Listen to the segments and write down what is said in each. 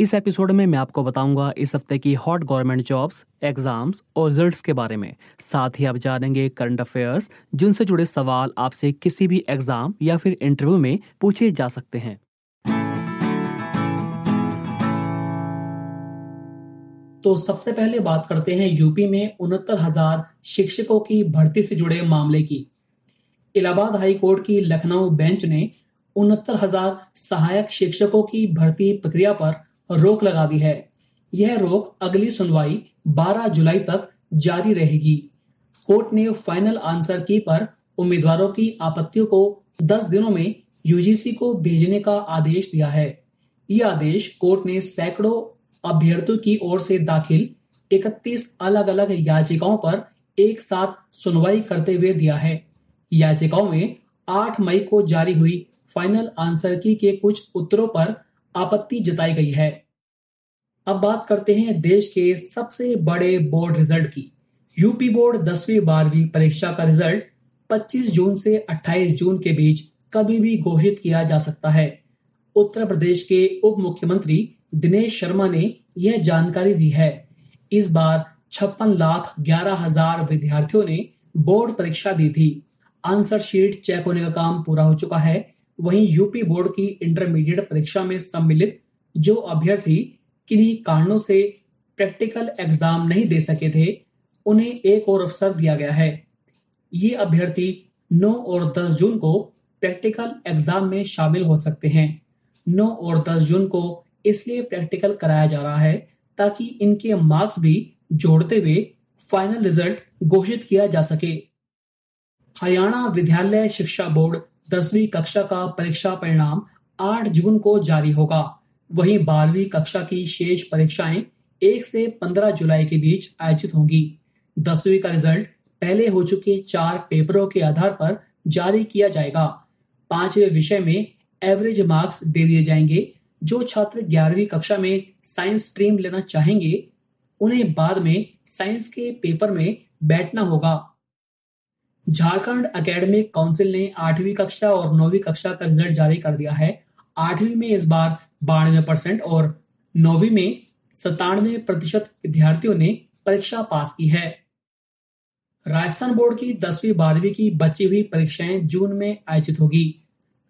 इस एपिसोड में मैं आपको बताऊँगा इस हफ़्ते की हॉट गवर्नमेंट जॉब्स, एग्ज़ाम्स और रिजल्ट्स के बारे में। साथ ही आप जानेंगे करंट अफेयर्स, जिनसे जुड़े सवाल आपसे किसी भी एग्ज़ाम या फिर इंटरव्यू में पूछे जा सकते हैं। तो सबसे पहले बात करते हैं यूपी में उनहत्तर हज़ार शिक्षकों की भर्ती से जुड़े मामले की। इलाहाबाद हाई कोर्ट की लखनऊ बेंच ने उनहत्तर हज़ार सहायक शिक्षकों की भर्ती प्रक्रिया पर रोक लगा दी है। यह रोक अगली सुनवाई 12 जुलाई तक जारी रहेगी। कोर्ट ने फाइनल आंसर की पर उम्मीदवारों की आपत्तियों को 10 दिनों में यूजीसी को भेजने का आदेश दिया है। यह आदेश कोर्ट ने सैकड़ों अभ्यर्थियों की ओर से दाखिल 31 अलग अलग याचिकाओं पर एक साथ सुनवाई करते हुए दिया है। याचिकाओं में 8 मई को जारी हुई फाइनल आंसर की के कुछ उत्तरों पर आपत्ति जताई गई है। अब बात करते हैं देश के सबसे बड़े बोर्ड रिज़ल्ट की। यूपी बोर्ड दसवीं बारहवीं परीक्षा का रिज़ल्ट 25 जून से 28 जून के बीच कभी भी घोषित किया जा सकता है। उत्तर प्रदेश के उप मुख्यमंत्री दिनेश शर्मा ने यह जानकारी दी है। इस बार छप्पन लाख ग्यारह हज़ार विद्यार्थियों ने बोर्ड परीक्षा दी थी। आंसर शीट चेक होने का काम पूरा हो चुका है। वहीं यूपी बोर्ड की इंटरमीडिएट परीक्षा में सम्मिलित जो अभ्यर्थी किन्हीं कारणों से प्रैक्टिकल एग्ज़ाम नहीं दे सके थे, उन्हें एक और अवसर दिया गया है। ये अभ्यर्थी 9 और 10 जून को प्रैक्टिकल एग्ज़ाम में शामिल हो सकते हैं। 9 और 10 जून को इसलिए प्रैक्टिकल कराया जा रहा है ताकि इनके मार्क्स भी जोड़ते हुए फाइनल रिज़ल्ट घोषित किया जा सके। हरियाणा विद्यालय शिक्षा बोर्ड दसवीं कक्षा का परीक्षा परिणाम 8 जून को जारी होगा। वहीं बारहवीं कक्षा की शेष परीक्षाएँ एक से 15 जुलाई के बीच आयोजित होंगी। दसवीं का रिज़ल्ट पहले हो चुके चार पेपरों के आधार पर जारी किया जाएगा। पाँचवें विषय में एवरेज मार्क्स दे दिए जाएँगे। जो छात्र ग्यारहवीं कक्षा में साइंस स्ट्रीम लेना चाहेंगे, उन्हें बाद में साइंस के पेपर में बैठना होगा। झारखंड एकेडमिक काउंसिल ने आठवीं कक्षा और नौवीं कक्षा का रिज़ल्ट जारी कर दिया है। आठवीं में इस बार बानवे परसेंट और नौवीं में सतानवे प्रतिशत विद्यार्थियों ने परीक्षा पास की है। राजस्थान बोर्ड की दसवीं बारहवीं की बची हुई परीक्षाएँ जून में आयोजित होगी।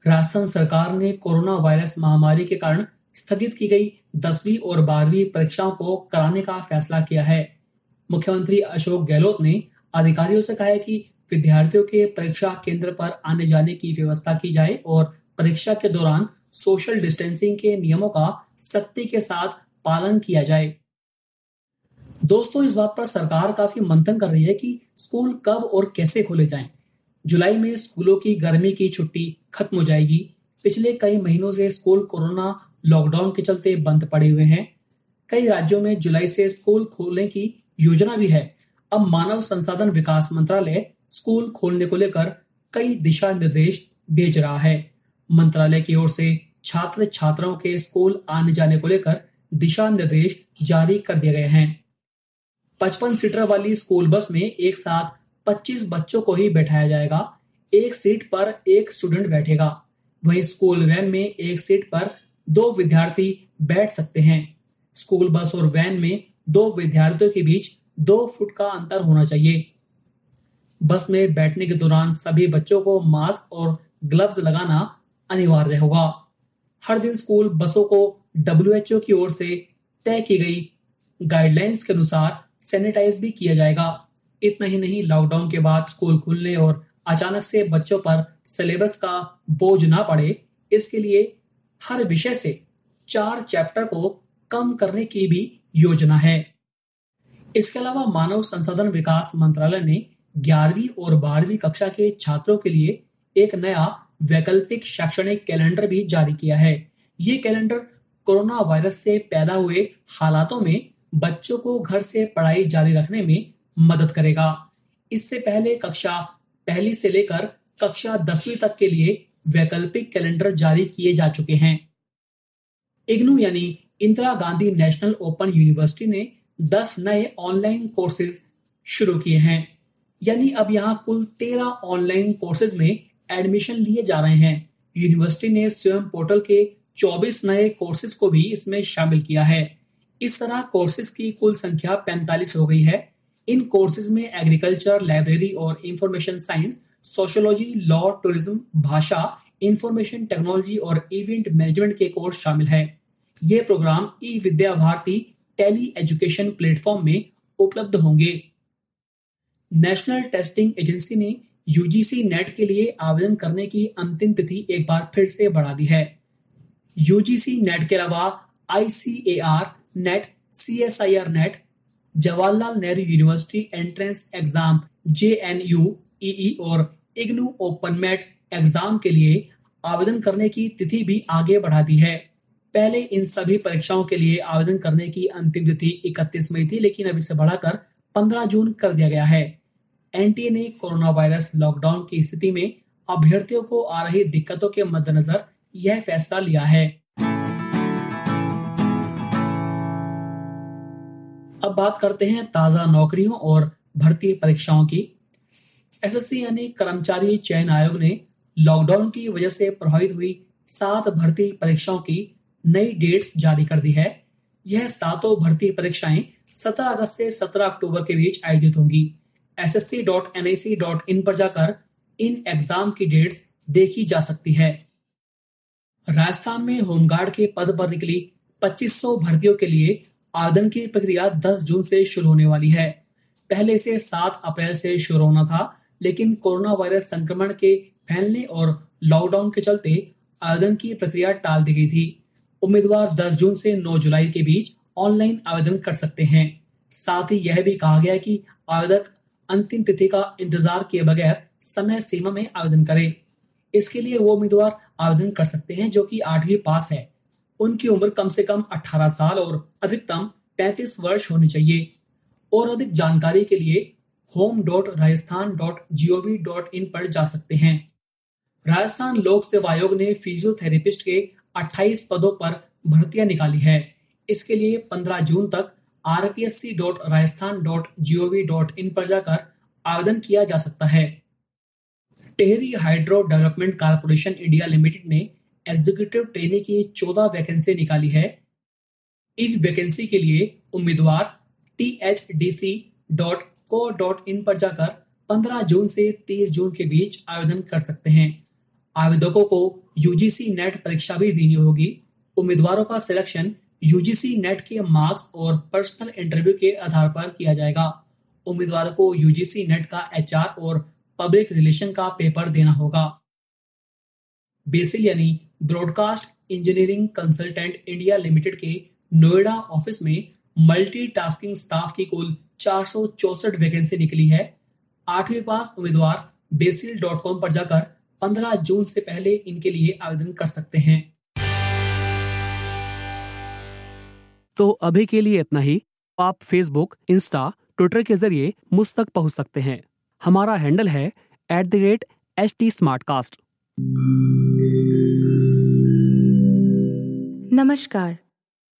राजस्थान सरकार ने कोरोना वायरस महामारी के कारण स्थगित की गई दसवीं और बारहवीं परीक्षाओं को कराने का फैसला किया है। मुख्यमंत्री अशोक गहलोत ने अधिकारियों से कहा है कि विद्यार्थियों के परीक्षा केंद्र पर आने जाने की व्यवस्था की जाए और परीक्षा के दौरान सोशल डिस्टेंसिंग के नियमों का सख्ती के साथ पालन किया जाए। दोस्तों, इस बात पर सरकार काफ़ी मंथन कर रही है कि स्कूल कब और कैसे खोले जाएँ। जुलाई में स्कूलों की गर्मी की छुट्टी खत्म हो जाएगी। पिछले कई महीनों से स्कूल कोरोना लॉकडाउन के चलते बंद पड़े हुए हैं। कई राज्यों में जुलाई से स्कूल खोलने की योजना भी है। अब मानव संसाधन विकास मंत्रालय स्कूल खोलने को लेकर कई दिशा निर्देश भेज रहा है। मंत्रालय की ओर से छात्र छात्राओं के स्कूल आने जाने को लेकर दिशा निर्देश जारी कर दिए गए हैं। पचपन सीटर वाली स्कूल बस में एक साथ 25 बच्चों को ही बैठाया जाएगा। एक सीट पर एक स्टूडेंट बैठेगा। वहीं स्कूल वैन में एक सीट पर दो विद्यार्थी बैठ सकते हैं। स्कूल बस और वैन में दो विद्यार्थियों के बीच दो फुट का अंतर होना चाहिए। बस में बैठने के दौरान सभी बच्चों को मास्क और ग्लव्स लगाना अनिवार्य होगा। हर दिन स्कूल बसों को डब्ल्यूएचओ की ओर से तय की गई गाइडलाइंस के अनुसार सैनिटाइज भी किया जाएगा। इतना ही नहीं लॉकडाउन के बाद स्कूल खुलने और अचानक से बच्चों पर सिलेबस का बोझ ना पड़े, इसके लिए हर विषय से चार चैप्टर को कम करने की भी योजना है। इसके अलावा मानव संसाधन विकास मंत्रालय ने ग्यारहवीं और बारहवीं कक्षा के छात्रों के लिए एक नया वैकल्पिक शैक्षणिक कैलेंडर भी जारी किया है। ये कैलेंडर कोरोना वायरस से पैदा हुए हालातों में बच्चों को घर से पढ़ाई जारी रखने में मदद करेगा। इससे पहले कक्षा पहली से लेकर कक्षा दसवीं तक के लिए वैकल्पिक कैलेंडर जारी किए जा चुके हैं। इग्नू यानी Indira Gandhi national open university ने 10 नए ऑनलाइन कोर्सेज शुरू किए हैं। यानी अब यहाँ कुल 13 ऑनलाइन कोर्सेज में एडमिशन लिए जा रहे हैं। यूनिवर्सिटी ने स्वयं पोर्टल के 24 नए कोर्सेज को भी इसमें शामिल किया है। इस तरह कोर्सेज की कुल संख्या 45 हो गई है। इन कोर्सेज में एग्रीकल्चर लाइब्रेरी और information science sociology law tourism भाषा इंफॉर्मेशन टेक्नोलॉजी और इवेंट मैनेजमेंट के कोर्स शामिल है। ये program E Vidya Bharati tele education platform में उपलब्ध होंगे। नेशनल टेस्टिंग एजेंसी ने यूजीसी नेट के लिए आवेदन करने की अंतिम तिथि एक बार फिर से बढ़ा दी है। यूजीसी नेट के अलावा ICAR NET CSIR NET Jawaharlal Nehru university entrance exam J N U और इग्नू ओपन मेट एग्ज़ाम के लिए आवेदन करने की तिथि भी आगे बढ़ा दी है। पहले इन सभी परीक्षाओं के लिए आवेदन करने की अंतिम तिथि 31 मई थी, लेकिन अब इसे बढ़ाकर 15 जून कर दिया गया है। एनटीए ने कोरोना वायरस लॉकडाउन की स्थिति में अभ्यर्थियों को आ रही दिक्कतों के मद्देनजर यह फैसला लिया है। अब बात करते हैं ताज़ा नौकरियों और भर्ती परीक्षाओं की। एसएससी यानी कर्मचारी चयन आयोग ने लॉकडाउन की वजह से प्रभावित हुई सात भर्ती परीक्षाओं की नई डेट्स जारी कर दी है। यह सातों भर्ती परीक्षाएँ 17 अगस्त से 17 अक्टूबर के बीच आयोजित होंगी। ssc.nic.in पर जाकर इन एग्ज़ाम की डेट्स देखी जा सकती है। राजस्थान में होमगार्ड के पद पर निकली 2500 भर्तियों के लिए आवेदन की प्रक्रिया 10 जून से शुरू होने वाली है। पहले से 7 अप्रैल से शुरू होना था, लेकिन कोरोना वायरस संक्रमण के फैलने और लॉकडाउन के चलते आवेदन की प्रक्रिया टाल दी गई थी। उम्मीदवार 10 जून से 9 जुलाई के बीच ऑनलाइन आवेदन कर सकते हैं। साथ ही यह भी कहा गया कि आवेदक अंतिम तिथि का इंतज़ार किए बगैर समय सीमा में आवेदन करें। इसके लिए वो उम्मीदवार आवेदन कर सकते हैं जो कि आठवीं पास है। उनकी उम्र कम से कम 18 साल और अधिकतम 35 वर्ष होनी चाहिए। और अधिक जानकारी के लिए home dot Rajasthan dot G O V dot in पर जा सकते हैं। राजस्थान लोक सेवा आयोग ने फिजियोथेरेपिस्ट के 28 पदों पर भर्तियाँ निकाली है। इसके लिए 15 जून तक इन पर जाकर आवेदन किया जा सकता है। Tehri hydro development corporation India limited ने एग्जीक्यूटिव ट्रेनिंग की 14 वैकेंसी निकाली है। इस वैकेंसी के लिए उम्मीदवार T H D C dot co dot in पर जाकर 15 जून से 30 जून के बीच आवेदन कर सकते हैं। आवेदकों को यूजीसी नेट परीक्षा भी देनी होगी। उम्मीदवारों का सिलेक्शन यूजीसी नेट के मार्क्स और पर्सनल इंटरव्यू के आधार पर किया जाएगा। उम्मीदवारों को यूजीसी नेट का एचआर और पब्लिक रिलेशन का पेपर देना होगा। बेसिल यानी broadcast engineering consultant India limited के नोएडा ऑफ़िस में मल्टीटास्किंग स्टाफ की कुल चार वैकेंसी निकली है। आठवीं पास उम्मीदवार बेसिल डॉट कॉम पर जाकर 15 जून से पहले इनके लिए आवेदन कर सकते हैं। तो अभी के लिए इतना ही। आप फेसबुक इंस्टा ट्विटर के ज़रिए मुझ तक पहुँच सकते हैं। हमारा हैंडल है at the rate H T smart cast नमस्कार,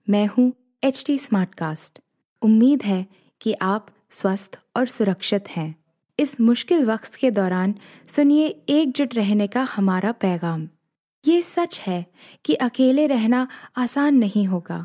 मैं हूँ एच टी स्मार्ट कास्ट उम्मीद है कि आप स्वस्थ और सुरक्षित हैं। इस मुश्किल वक्त के दौरान सुनिए एकजुट रहने का हमारा पैगाम। ये सच है कि अकेले रहना आसान नहीं होगा।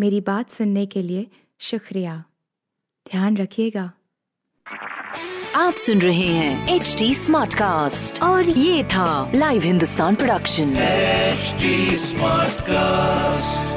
मेरी बात सुनने के लिए शुक्रिया। ध्यान रखिएगा। आप सुन रहे हैं एच डी स्मार्ट कास्ट और ये था live Hindustan production smart Smartcast.